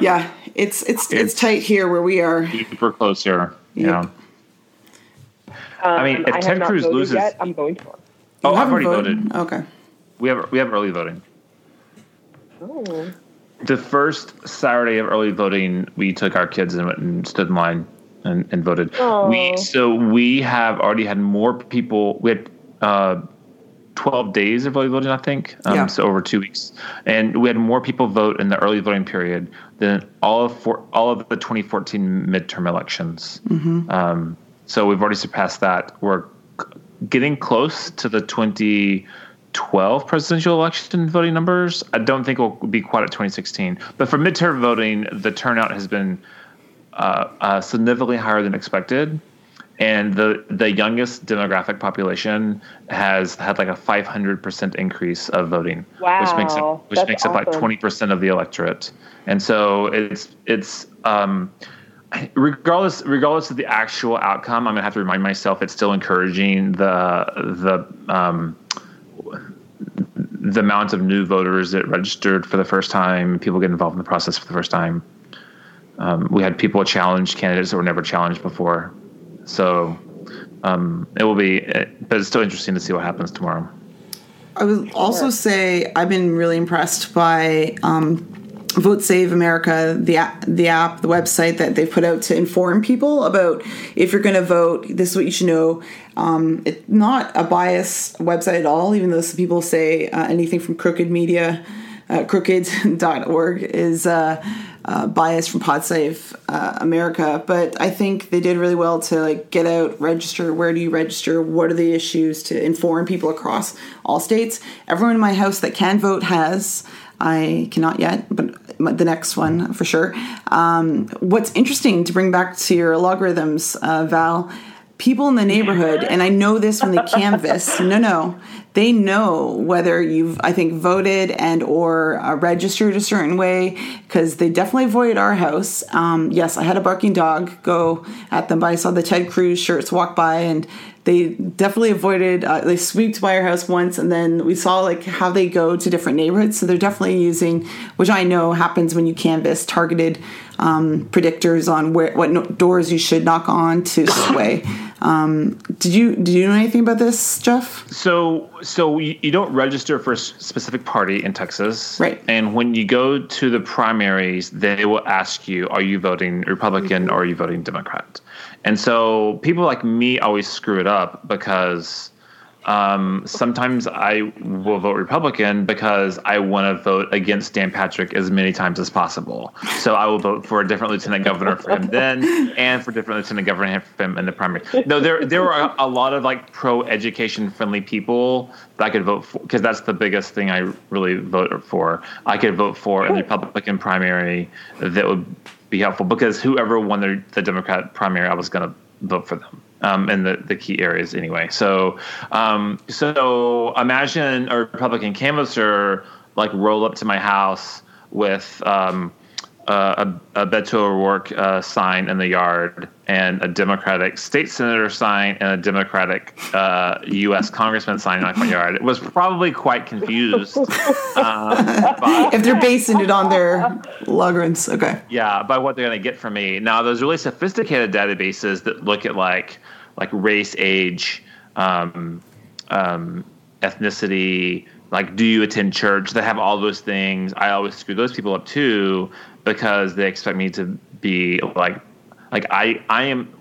yeah, it's, it's, it's it's tight here where we are. Super close here. Yep. Yeah. Um, I mean, if I Ted Cruz loses, yet, I'm going to. Oh, I've already voted. voted. Okay. We have we have early voting. Oh. The first Saturday of early voting, we took our kids and went and stood in line and, and voted. Oh. We so we have already had more people. We had uh, twelve days of early voting, I think. Um, yeah. So over two weeks, and we had more people vote in the early voting period than all of for, all of the 2014 midterm elections. Mm-hmm. Um, so we've already surpassed that. We're getting close to the 2012 presidential election voting numbers. I don't think we'll be quite at 2016. But for midterm voting, the turnout has been uh, uh, significantly higher than expected. And the, the youngest demographic population has had like a 500% increase of voting, wow, which makes it, which makes awesome. up like 20% of the electorate. And so it's, it's, um, regardless regardless of the actual outcome, I'm gonna have to remind myself it's still encouraging the the um, the amount of new voters that registered for the first time, people get involved in the process for the first time. Um, we had people challenge candidates that were never challenged before, so um, it will be. But it's still interesting to see what happens tomorrow. I would also say I've been really impressed by um, Vote Save America, the app, the app, the website that they've put out to inform people about if you're going to vote. This is what you should know. Um, it's not a bias website at all, even though some people say uh, anything from Crooked Media, uh, crooked.org *laughs* is uh, uh, biased from PodSave uh, America. But I think they did really well to like get out, register. Where do you register? What are the issues to inform people across all states? Everyone in my house that can vote has. I cannot yet, but the next one for sure. Um, what's interesting to bring back to your logarithms, uh, Val, people in the neighborhood, and I know this when they canvass. No, no, they know whether you've, I think, voted and or uh, registered a certain way because they definitely avoided our house. Um, yes, I had a barking dog go at them, but I saw the Ted Cruz shirts walk by and they definitely avoided uh, they swept by our house once and then we saw like how they go to different neighborhoods so they're definitely using which i know happens when you canvass targeted um, predictors on where what no- doors you should knock on to sway um, did you did you know anything about this jeff? So so you, you don't register for a specific party in texas. Right. And when you go to the primaries they will ask you are you voting republican mm-hmm. or are you voting democrat? And so people like me always screw it up because um, sometimes I will vote Republican because I want to vote against Dan Patrick as many times as possible. So I will vote for a different lieutenant governor for him then, and for different lieutenant governor for him in the primary. No, there there were a, a lot of like pro education friendly people that I could vote for because that's the biggest thing I really vote for. I could vote for a Republican primary that would be helpful because whoever won the, the Democrat primary, I was going to vote for them um, in the, the key areas anyway. So, um, so imagine a Republican canvasser like roll up to my house with um, uh, a, a Beto O'Rourke uh, sign in the yard and a Democratic state senator sign and a Democratic uh, U.S. congressman sign in my front yard. It was probably quite confused. *laughs* Uh, if they're basing it on their logarithms, okay. Yeah, by what they're going to get from me. Now, those really sophisticated databases that look at like like race, age, um, um, ethnicity, like do you attend church they have all those things i always screw those people up too because they expect me to be like like I I am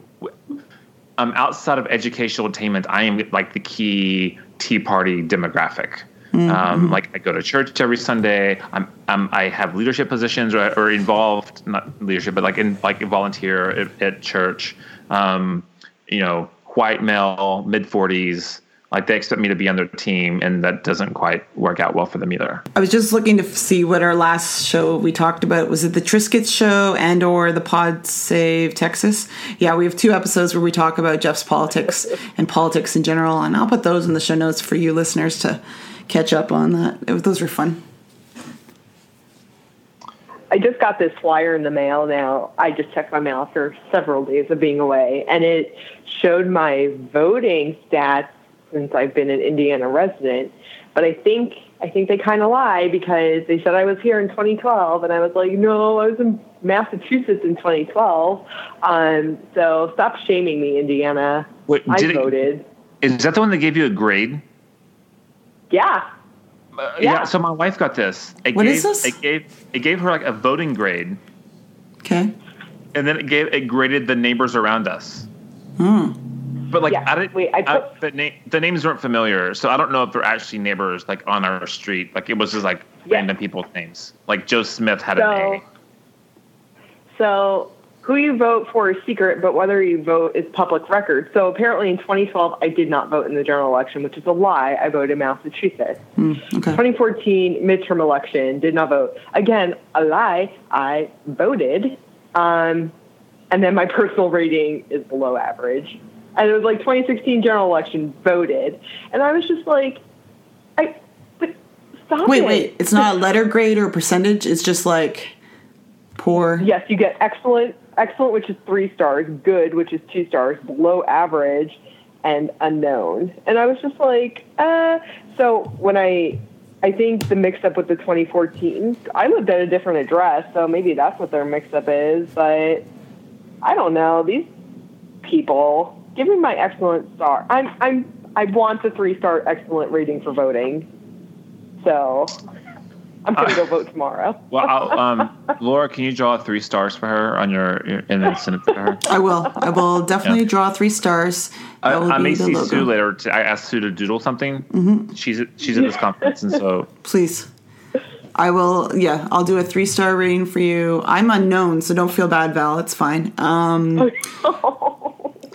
I'm outside of educational attainment. I am like the key Tea Party demographic. Mm-hmm. Um, like I go to church every Sunday. I'm, I'm I have leadership positions or, or involved not leadership, but like in like volunteer at, at church. Um, you know, white male, mid forties like they expect me to be on their team and that doesn't quite work out well for them either. I was just looking to see what our last show we talked about was it the triscuits show and or the pod save texas? Yeah we have two episodes where we talk about jeff's politics *laughs* and politics in general and i'll put those in the show notes for you listeners to catch up on that. It, those were fun. I just got this flyer in the mail now. I just checked my mail after several days of being away, and it showed my voting stats since I've been an Indiana resident. But I think I think they kind of lie because they said I was here in 2012, and I was like, no, I was in Massachusetts in 2012. Um, so stop shaming me, Indiana. Wait, I voted. It, is that the one that gave you a grade? Yeah. Uh, yeah. yeah. So my wife got this. It what gave, is this? It gave it gave her like a voting grade. Okay. And then it gave it graded the neighbors around us. Hmm. But like, yeah. I didn't. Wait, I put, I, the, na- the names weren't familiar, so I don't know if they're actually neighbors like on our street. Like it was just like yeah. random people's names. Like Joe Smith had so, an A. So who you vote for is secret, but whether you vote is public record. So apparently in 2012, I did not vote in the general election, which is a lie. I voted in Massachusetts. Mm, okay. 2014 midterm election, did not vote. Again, a lie. I voted. Um, and then my personal rating is below average and it was like 2016 general election voted, and I was just like, I, but stop wait, it. wait, it's not a letter grade or a percentage. It's just like Poor. Yes, you get excellent, excellent, which is three stars, good, which is two stars, below average, and unknown. And I was just like, uh. So when I, I think the mix up with the 2014, I lived at a different address, so maybe that's what their mix up is. But I don't know these people. Give me my excellent star. I'm, I'm, I want the three star excellent rating for voting. So I'm gonna go vote tomorrow. *laughs* Well, I'll, um, Laura, can you draw three stars for her on your, your and then send it to her? I will. I will definitely Yeah. draw three stars. I, I may see logo. Sue later. To, I asked Sue to doodle something. Mm-hmm. She's at, she's at this conference, and so *laughs* Please. I will. Yeah, I'll do a three star rating for you. I'm unknown, so don't feel bad, Val. It's fine. Um, *laughs*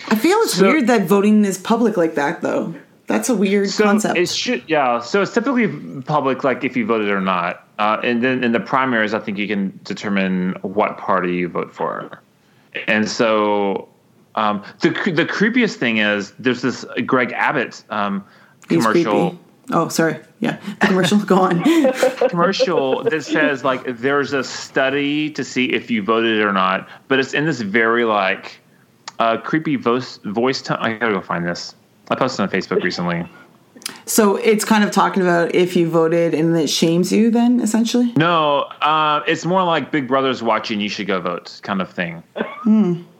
I feel it's So- weird that voting is public like that, though. That's a weird so concept. it should yeah. So it's typically public, like if you voted or not. Uh, and then in the primaries, I think you can determine what party you vote for. And so um, the the creepiest thing is there's this Greg Abbott um, commercial. Oh, sorry. Yeah, the commercial. *laughs* Go on. *laughs* commercial that says like there's a study to see if you voted or not, but it's in this very like uh, creepy voice voice tone. I gotta go find this. I posted on Facebook recently. So it's kind of talking about if you voted and it shames you, then essentially. No, uh, it's more like Big Brother's watching. You should go vote, kind of thing.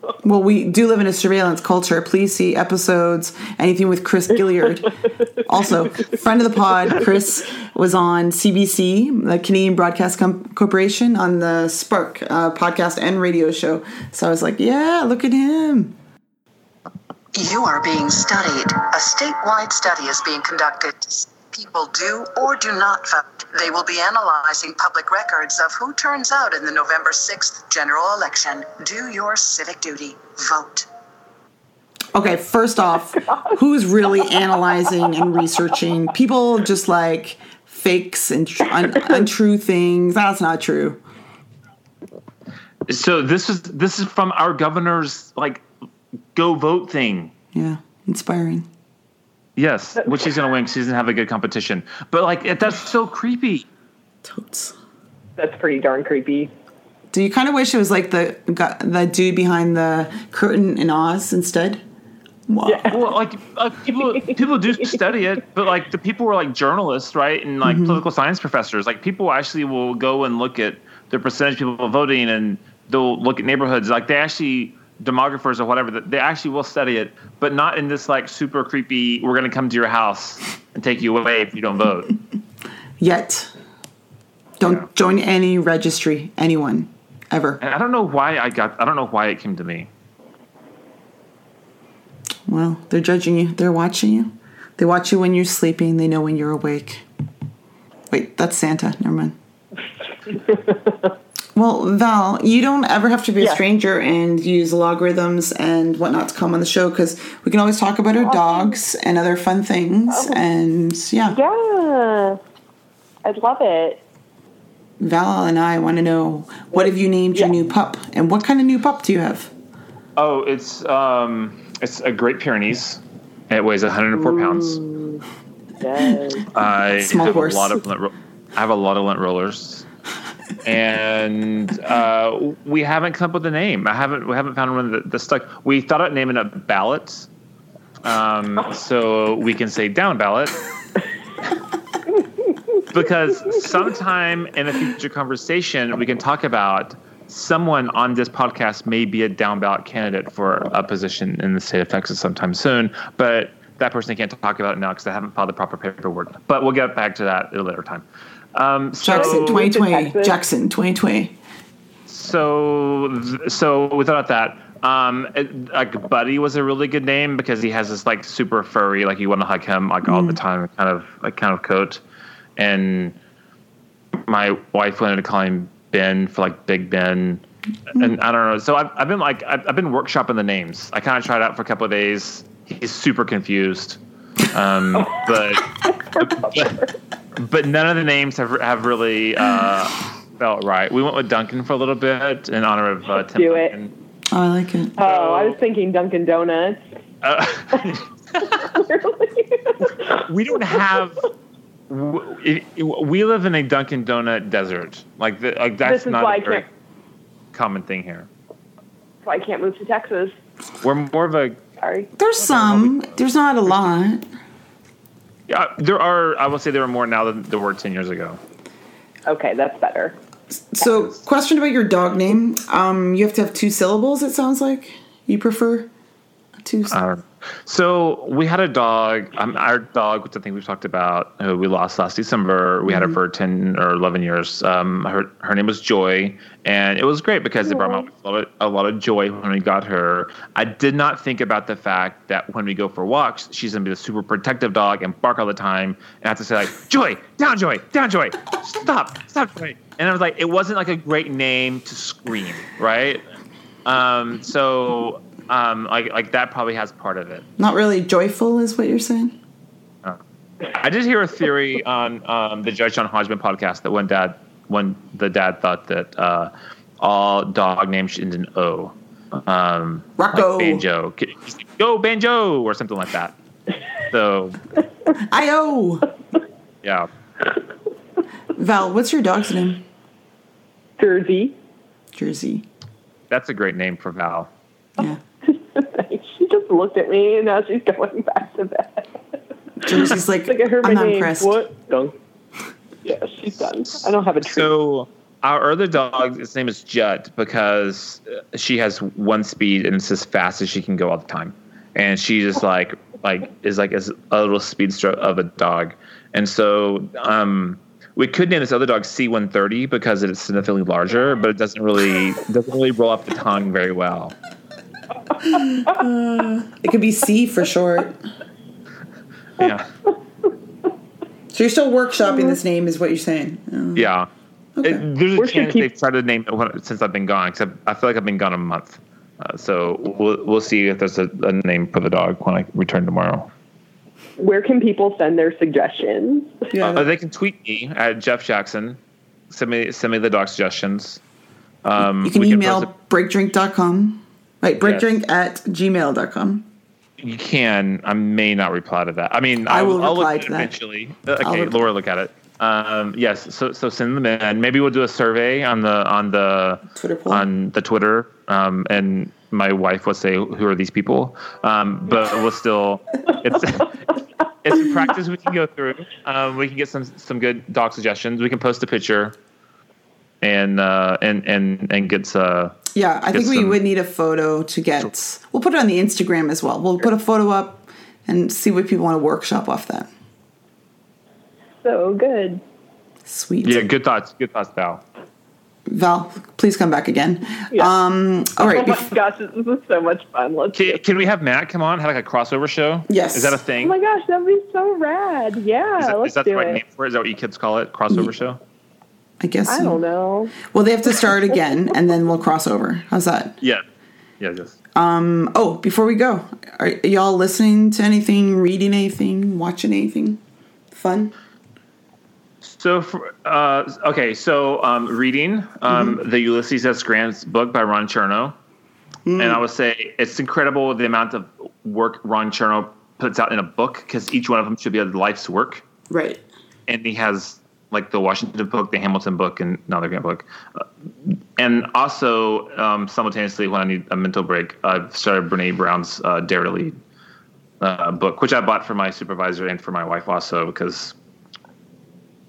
*laughs* Well, we do live in a surveillance culture. Please see episodes, anything with Chris Gilliard. also, friend of the pod, Chris was on CBC, the Canadian Broadcast Com- Corporation, on the Spark uh, podcast and radio show. So I was like, yeah, look at him. You are being studied. A statewide study is being conducted. People do or do not vote. They will be analyzing public records of who turns out in the November 6th general election. Do your civic duty. Vote. Okay, first off, who's really analyzing and researching? People just like fakes and un- untrue things. That's not true. So this is this is from our governor's like go vote thing. Yeah, inspiring. Yes, which he's gonna win because he doesn't have a good competition. But like that's so creepy. Totes. That's pretty darn creepy. Do you kind of wish it was like the the dude behind the curtain in Oz instead? Wow. Well, like uh, people people do study it, but like the people were like journalists, right, and like political science professors. Like people actually will go and look at the percentage of people voting, and they'll look at neighborhoods. Like they actually demographers or whatever. that They actually will study it, but not in this like super creepy. We're going to come to your house and take you away if you don't vote. *laughs* Yet, don't join any registry. Anyone, ever. And I don't know why I got. I don't know why it came to me. Well, they're judging you. They're watching you. They watch you when you're sleeping. They know when you're awake. Wait, that's Santa. Never mind. *laughs* well, Val, you don't ever have to be a stranger and use logarithms and whatnot to come on the show because we can always talk about our dogs and other fun things. And yeah, Yeah, I'd love it. Val and I want to know what have you named your Yeah. new pup and what kind of new pup do you have? Oh, it's um, it's a Great Pyrenees. It weighs 104 pounds. Yes. I Small have horse. a lot of lint ro- I have a lot of lint rollers, and uh, we haven't come up with a name. I haven't we haven't found one that, stuck. We thought about naming it Ballot, um, so we can say down ballot. because sometime in a future conversation, we can talk about someone on this podcast may be a down ballot candidate for a position in the state of Texas sometime soon, but that person can't talk about it now because they haven't filed the proper paperwork. But we'll get back to that at a later time. Um, so, Jackson, 2020. Texas. Jackson, 2020. so, so without that, um, it, like Buddy was a really good name because he has this like super furry, like you want to hug him like all the time, kind of like kind of coat. And my wife wanted to call him Ben for like Big Ben, and I don't know. So I've, I've been like I've, I've been workshopping the names. I kind of tried out for a couple of days. He's super confused, um, *laughs* but, but but none of the names have have really uh, felt right. We went with Duncan for a little bit in honor of uh, Tim Do it. Duncan. Oh, I like it. Oh, I was thinking Dunkin' Donuts. Uh, *laughs* we don't have. We live in a Dunkin' Donut desert. Like, the, like that's not a very, common thing here. So I can't move to Texas. We're more of a Sorry. There's some. There's not a lot. Yeah. There are. I will say there are more now than there were ten years ago. Okay, that's better. So, question about your dog name. Um, you have to have two syllables. It sounds like you prefer two. Uh, so we had a dog. Um, our dog, which I think we've talked about, who we lost last December. We had her for ten or eleven years. Um, her her name was Joy, and it was great because it brought wife a lot, of, a lot of joy when we got her. I did not think about the fact that when we go for walks, she's gonna be a super protective dog and bark all the time, and I have to say like, *laughs* Joy, down, Joy, down, Joy, stop, stop, Joy. And I was like, it wasn't like a great name to scream, right? Um, so um, like like that probably has part of it. Not really joyful, is what you're saying. I did hear a theory on um, the Judge John Hodgman podcast that one dad, when the dad thought that uh, all dog names should end in O, um, Rocco. like banjo, go banjo, or something like that. So *laughs* Io. yeah, Val, what's your dog's name? Jersey. Jersey. that's a great name for Val. Yeah. *laughs* she just looked at me and now she's going back to bed. Jersey's like, Like I heard my I'm not name. impressed. What? Done. Yeah, she's done. I don't have a treat. So our other dog, his name is Jet because uh, she has one speed and it's as fast as she can go all the time, and she just like like is like as a little speedster of a dog, and so um, we could name this other dog C130 because it is significantly larger, but it doesn't really doesn't really roll off the tongue very well. It could be C for short. Yeah, So you're still workshopping this name, is what you're saying. Oh. yeah. Okay. It- there's a Where's your chance keep- they've tried to name it since I've been gone. Except I feel like I've been gone a month, uh, so we'll we'll see if there's a, a name for the dog when I return tomorrow. Where can people send their suggestions? Yeah. Uh, they can tweet me at Jeff Jackson. Send me send me the dog suggestions. Um, you can we email post breakdrink.com. Right, breakdrink at gmail.com. you can. I may not reply to that. I mean, I I'll, will I'll look reply to it that. eventually. Uh, Okay, reply. Laura, look at it. Um, yes. So so send them in. Maybe we'll do a survey on the on the Twitter poll. on the Twitter. Um, and my wife will say, "Who are these people?" Um, but we'll still. It's *laughs* it's a practice we can go through. Um, we can get some some good dog suggestions. We can post a picture. And uh, and and and get uh, Yeah, I think we some- would need a photo to get. We'll put it on the Instagram as well. We'll put a photo up and see what people want to workshop off that. So good. Sweet. yeah, good thoughts, good thoughts, Val. Val, please come back again. Yeah. Um, all right. Oh my bef- gosh, this is so much fun. Let's Can, can we have Matt come on, have like a crossover show? Yes. Is that a thing? Oh my gosh, that'd be so rad. Yeah, is that, let's is that do the right it. name for it? Is that what you kids call it? Crossover show? I guess. I don't know. Well, they have to start again, and then we'll cross over. How's that? Yeah. Yeah, yes. Um. Oh, before we go, are y'all listening to anything, reading anything, watching anything fun? So, for, uh, okay, so um, reading um, the Ulysses S. Grant's book by Ron Chernow, and I would say it's incredible the amount of work Ron Chernow puts out in a book because each one of them should be a life's work. Right. and he has like the Washington book, the Hamilton book, and another book. Uh, and also, um, simultaneously, when I need a mental break, I've started Brene Brown's uh, Dare to Lead uh, book, which I bought for my supervisor and for my wife also because,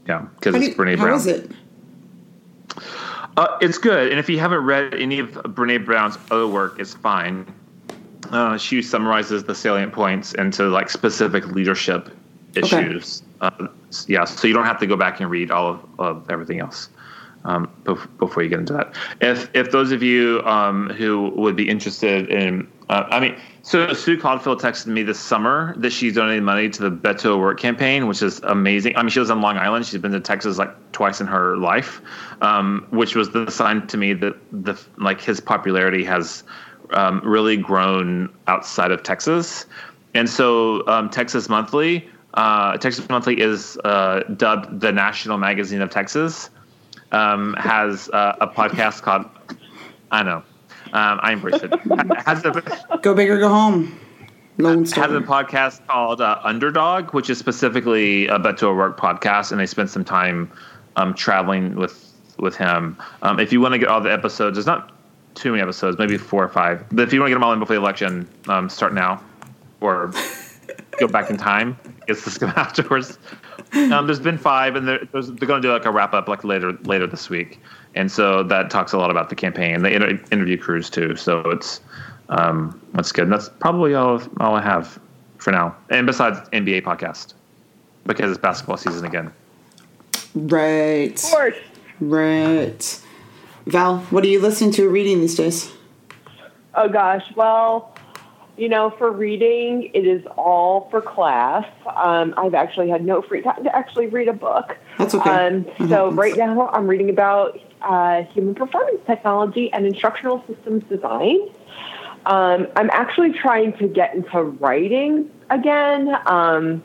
yeah, because it's do- Brene how Brown. is it? Uh, it's good, and if you haven't read any of Brene Brown's other work, it's fine. Uh, she summarizes the salient points into like specific leadership Okay. issues. Uh, yeah, so you don't have to go back and read all of, of everything else um, bef- before you get into that. If if those of you um, who would be interested in, uh, I mean, so Sue Caulfield texted me this summer that she's donating money to the Beto O'Rourke campaign, which is amazing. I mean, she lives on Long Island. She's been to Texas like twice in her life, um, which was the sign to me that the like his popularity has um, really grown outside of Texas. And so um, Texas Monthly, uh, Texas Monthly is uh, dubbed the national magazine of Texas. Um, has uh, a podcast called I know um, I embrace it. Ha- has a Go big or go home. Lone has a podcast called uh, Underdog, which is specifically a Beto O'Rourke podcast, and I spent some time um, traveling with with him. Um, if you want to get all the episodes, there's not too many episodes, maybe four or five. But if you want to get them all in before the election, um, start now, or go back in time. It's this come *laughs* afterwards. Um, there's been five, and they're, they're going to do like a wrap up like later later this week, and so that talks a lot about the campaign. They inter- interview Cruz too, so it's um, that's good. And that's probably all all I have for now. And besides NBA podcast, because it's basketball season again. Right. Of course. Right. Val, what are you listening to or reading these days? Oh gosh. Well, you know, for reading, it is all for class. Um, I've actually had no free time to actually read a book. That's okay. Um, That so right now, I'm reading about uh, human performance technology and instructional systems design. Um, I'm actually trying to get into writing again. Um,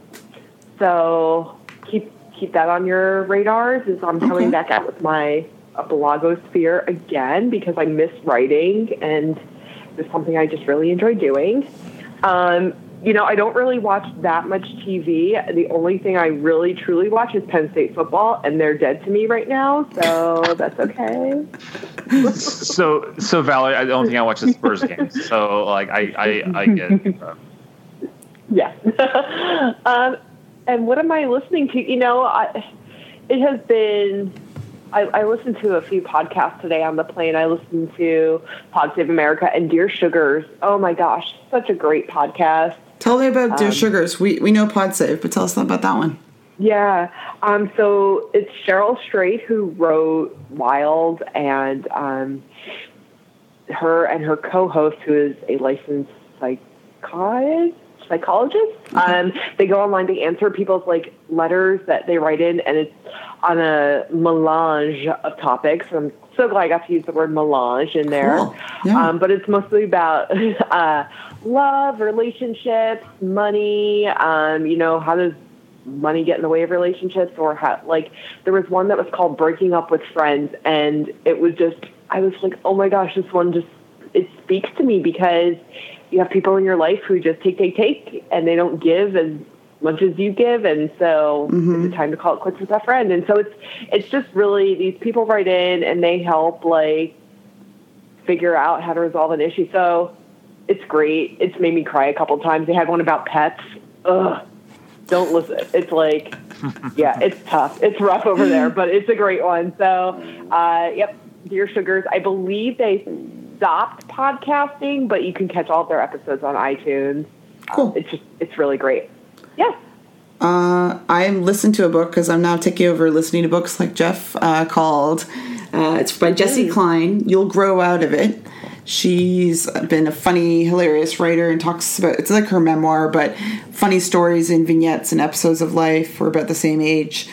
so keep keep that on your radars. Is I'm coming Okay. back out with my blogosphere again because I miss writing and it's something I just really enjoy doing. Um, you know, I don't really watch that much TV. The only thing I really truly watch is Penn State football, and they're dead to me right now, so that's okay. *laughs* So so Valerie, I don't think I watch the Spurs games. So like I I, I get. Uh, Yes. *laughs* um, and what am I listening to? You know, I, it has been. I, I listened to a few podcasts today on the plane. I listened to Pod Save America and Dear Sugars. Oh my gosh, such a great podcast. Tell me about Um, Dear Sugars. We we know PodSave, but tell us about that one. Yeah. Um, so it's Cheryl Strayed who wrote Wild, and um, her and her co-host, who is a licensed psychologist. Psychologist. Um, they go online they answer people's like letters that they write in, and it's on a melange of topics. I'm so glad I got to use the word melange in there. Cool. Yeah. Um, but it's mostly about *laughs* uh, love, relationships, money. Um, you know, how does money get in the way of relationships or how like there was one that was called breaking up with friends and it was just i was like oh my gosh this one just it speaks to me because you have people in your life who just take take take and they don't give as much as you give and so it's a time to call it quits with that friend and so it's it's just really these people write in and they help like figure out how to resolve an issue so it's great it's made me cry a couple times they had one about pets Ugh don't listen. It's like, *laughs* yeah, it's tough. It's rough over there, but it's a great one. So, uh, yep, Dear Sugars. I believe they stopped podcasting, but you can catch all of their episodes on iTunes. Cool. Um, it's just, it's really great. Yeah. Uh, I listened to a book because I'm now taking over listening to books like Jeff uh, called. Uh, it's by Jessie Klein. You'll grow out of it. She's been a funny, hilarious writer and talks about it's like her memoir, but funny stories and vignettes and episodes of life. We're about the same age,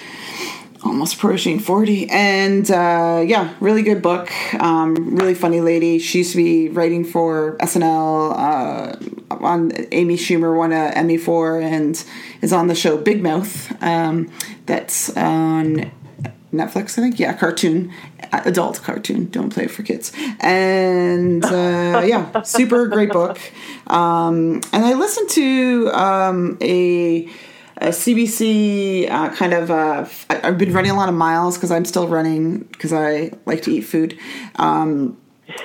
almost approaching 40. And uh, yeah, really good book. Um, really funny lady. She used to be writing for SNL. Uh, on Amy Schumer won a Emmy for and is on the show Big Mouth. Um, that's on Netflix, I think. Yeah, cartoon, adult cartoon. Don't play it for kids. And uh, *laughs* yeah, super great book. Um, and I listened to um, a, a CBC uh, kind of. Uh, I've been running a lot of miles because I'm still running because I like to eat food. Um,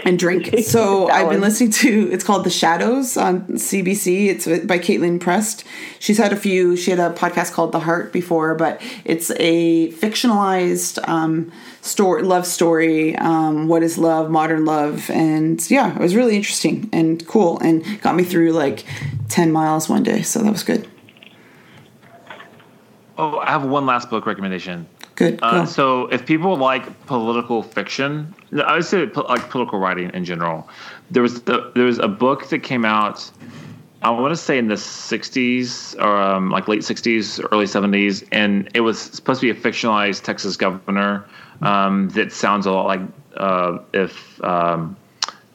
and drink. *laughs* So I've been listening to. It's called The Shadows on CBC. It's by Kaitlin Prest. She's had a few. She had a podcast called The Heart before, but it's a fictionalized um, story, love story. Um, what is love? Modern love, and yeah, it was really interesting and cool, and got me through like ten miles one day. So that was good. Oh, I have one last book recommendation. Good. Uh, so if people like political fiction, I would say like political writing in general. There was the, there was a book that came out. I want to say in the '60s or um, like late '60s, early '70s, and it was supposed to be a fictionalized Texas governor um, that sounds a lot like uh, if. Um,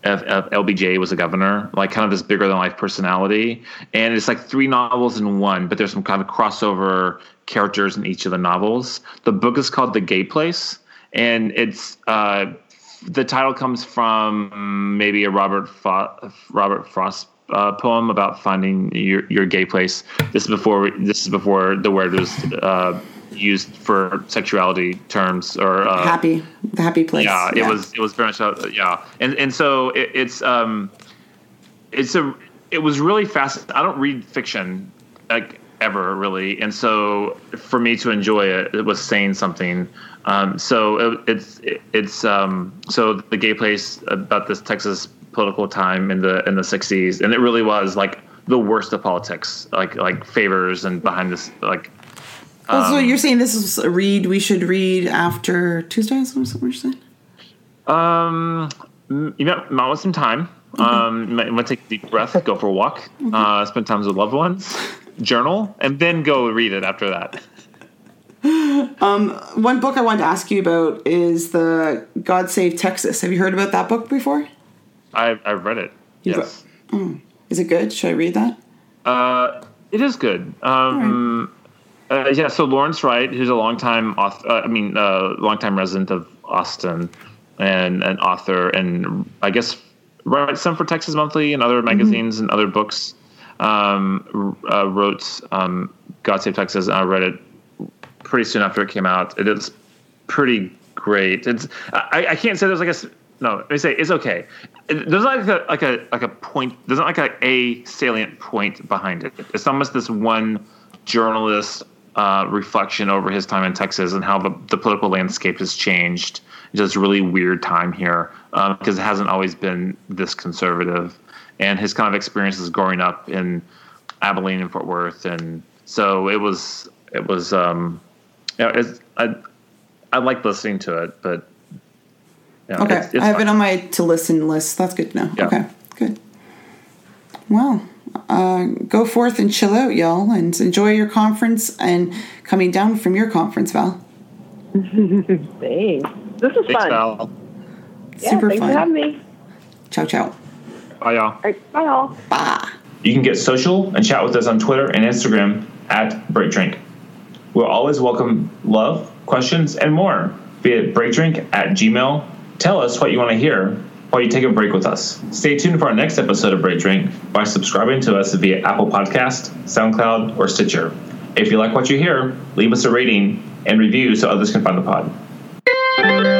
if LBJ was a governor, like kind of this bigger than life personality. And it's like three novels in one, but there's some kind of crossover characters in each of the novels. The book is called The Gay Place, and it's uh, the title comes from maybe a Robert Fo- Robert Frost uh, poem about finding your your gay place. This is before this is before the word was uh, used for sexuality terms or uh, happy, the happy place. Yeah, it was it was very much uh, yeah, and and so it, it's um, it's a it was really fast. I don't read fiction like ever really, and so for me to enjoy it, it was saying something. Um, so it, it's it, it's um, so the gay place about this Texas political time in the in the '60s, and it really was like the worst of politics, like like favors and behind this like. Um, oh, so you're saying this is a read we should read after Tuesday? Is what you're saying? Um, you might, might want some time. Okay. Um, you might, take a deep breath, go for a walk, uh, spend time with loved ones, journal, and then go read it after that. *laughs* Um, one book I wanted to ask you about is the God Save Texas. Have you heard about that book before? I've, I've read it. You've yes. oh. Is it good? Should I read that? Uh, it is good. Um. Uh, yeah. So Lawrence Wright, who's a longtime author, uh, I mean, uh, longtime resident of Austin, and an author, and I guess writes some for Texas Monthly and other mm-hmm. magazines mm-hmm. and other books. Um, uh, wrote um, God Save Texas, and I read it pretty soon after it came out. It is pretty great. It's I, I can't say there's like a no. Let me say it's okay. There's like a like a like a point. There's not like a, a salient point behind it. It's almost this one journalist uh, reflection over his time in Texas and how the, the political landscape has changed. Just a really weird time here because um, it hasn't always been this conservative. And his kind of experiences growing up in Abilene and Fort Worth, and so it was it was um, yeah, it's, I I like listening to it, but okay, it's, it's I have fun. it on my to listen list. That's good to know. Yeah. Okay, good. Well, uh, go forth and chill out, y'all, and enjoy your conference and coming down from your conference, Val. *laughs* thanks. This is thanks, fun. Val. Yeah, Super thanks fun. for having me. Ciao, ciao. Bye, y'all. All right, bye, y'all. Bye. You can get social and chat with us on Twitter and Instagram at Break Drink. We'll always welcome love, questions, and more via breakdrink at gmail. Tell us what you want to hear while you take a break with us. Stay tuned for our next episode of Break Drink by subscribing to us via Apple Podcast, SoundCloud, or Stitcher. If you like what you hear, leave us a rating and review so others can find the pod.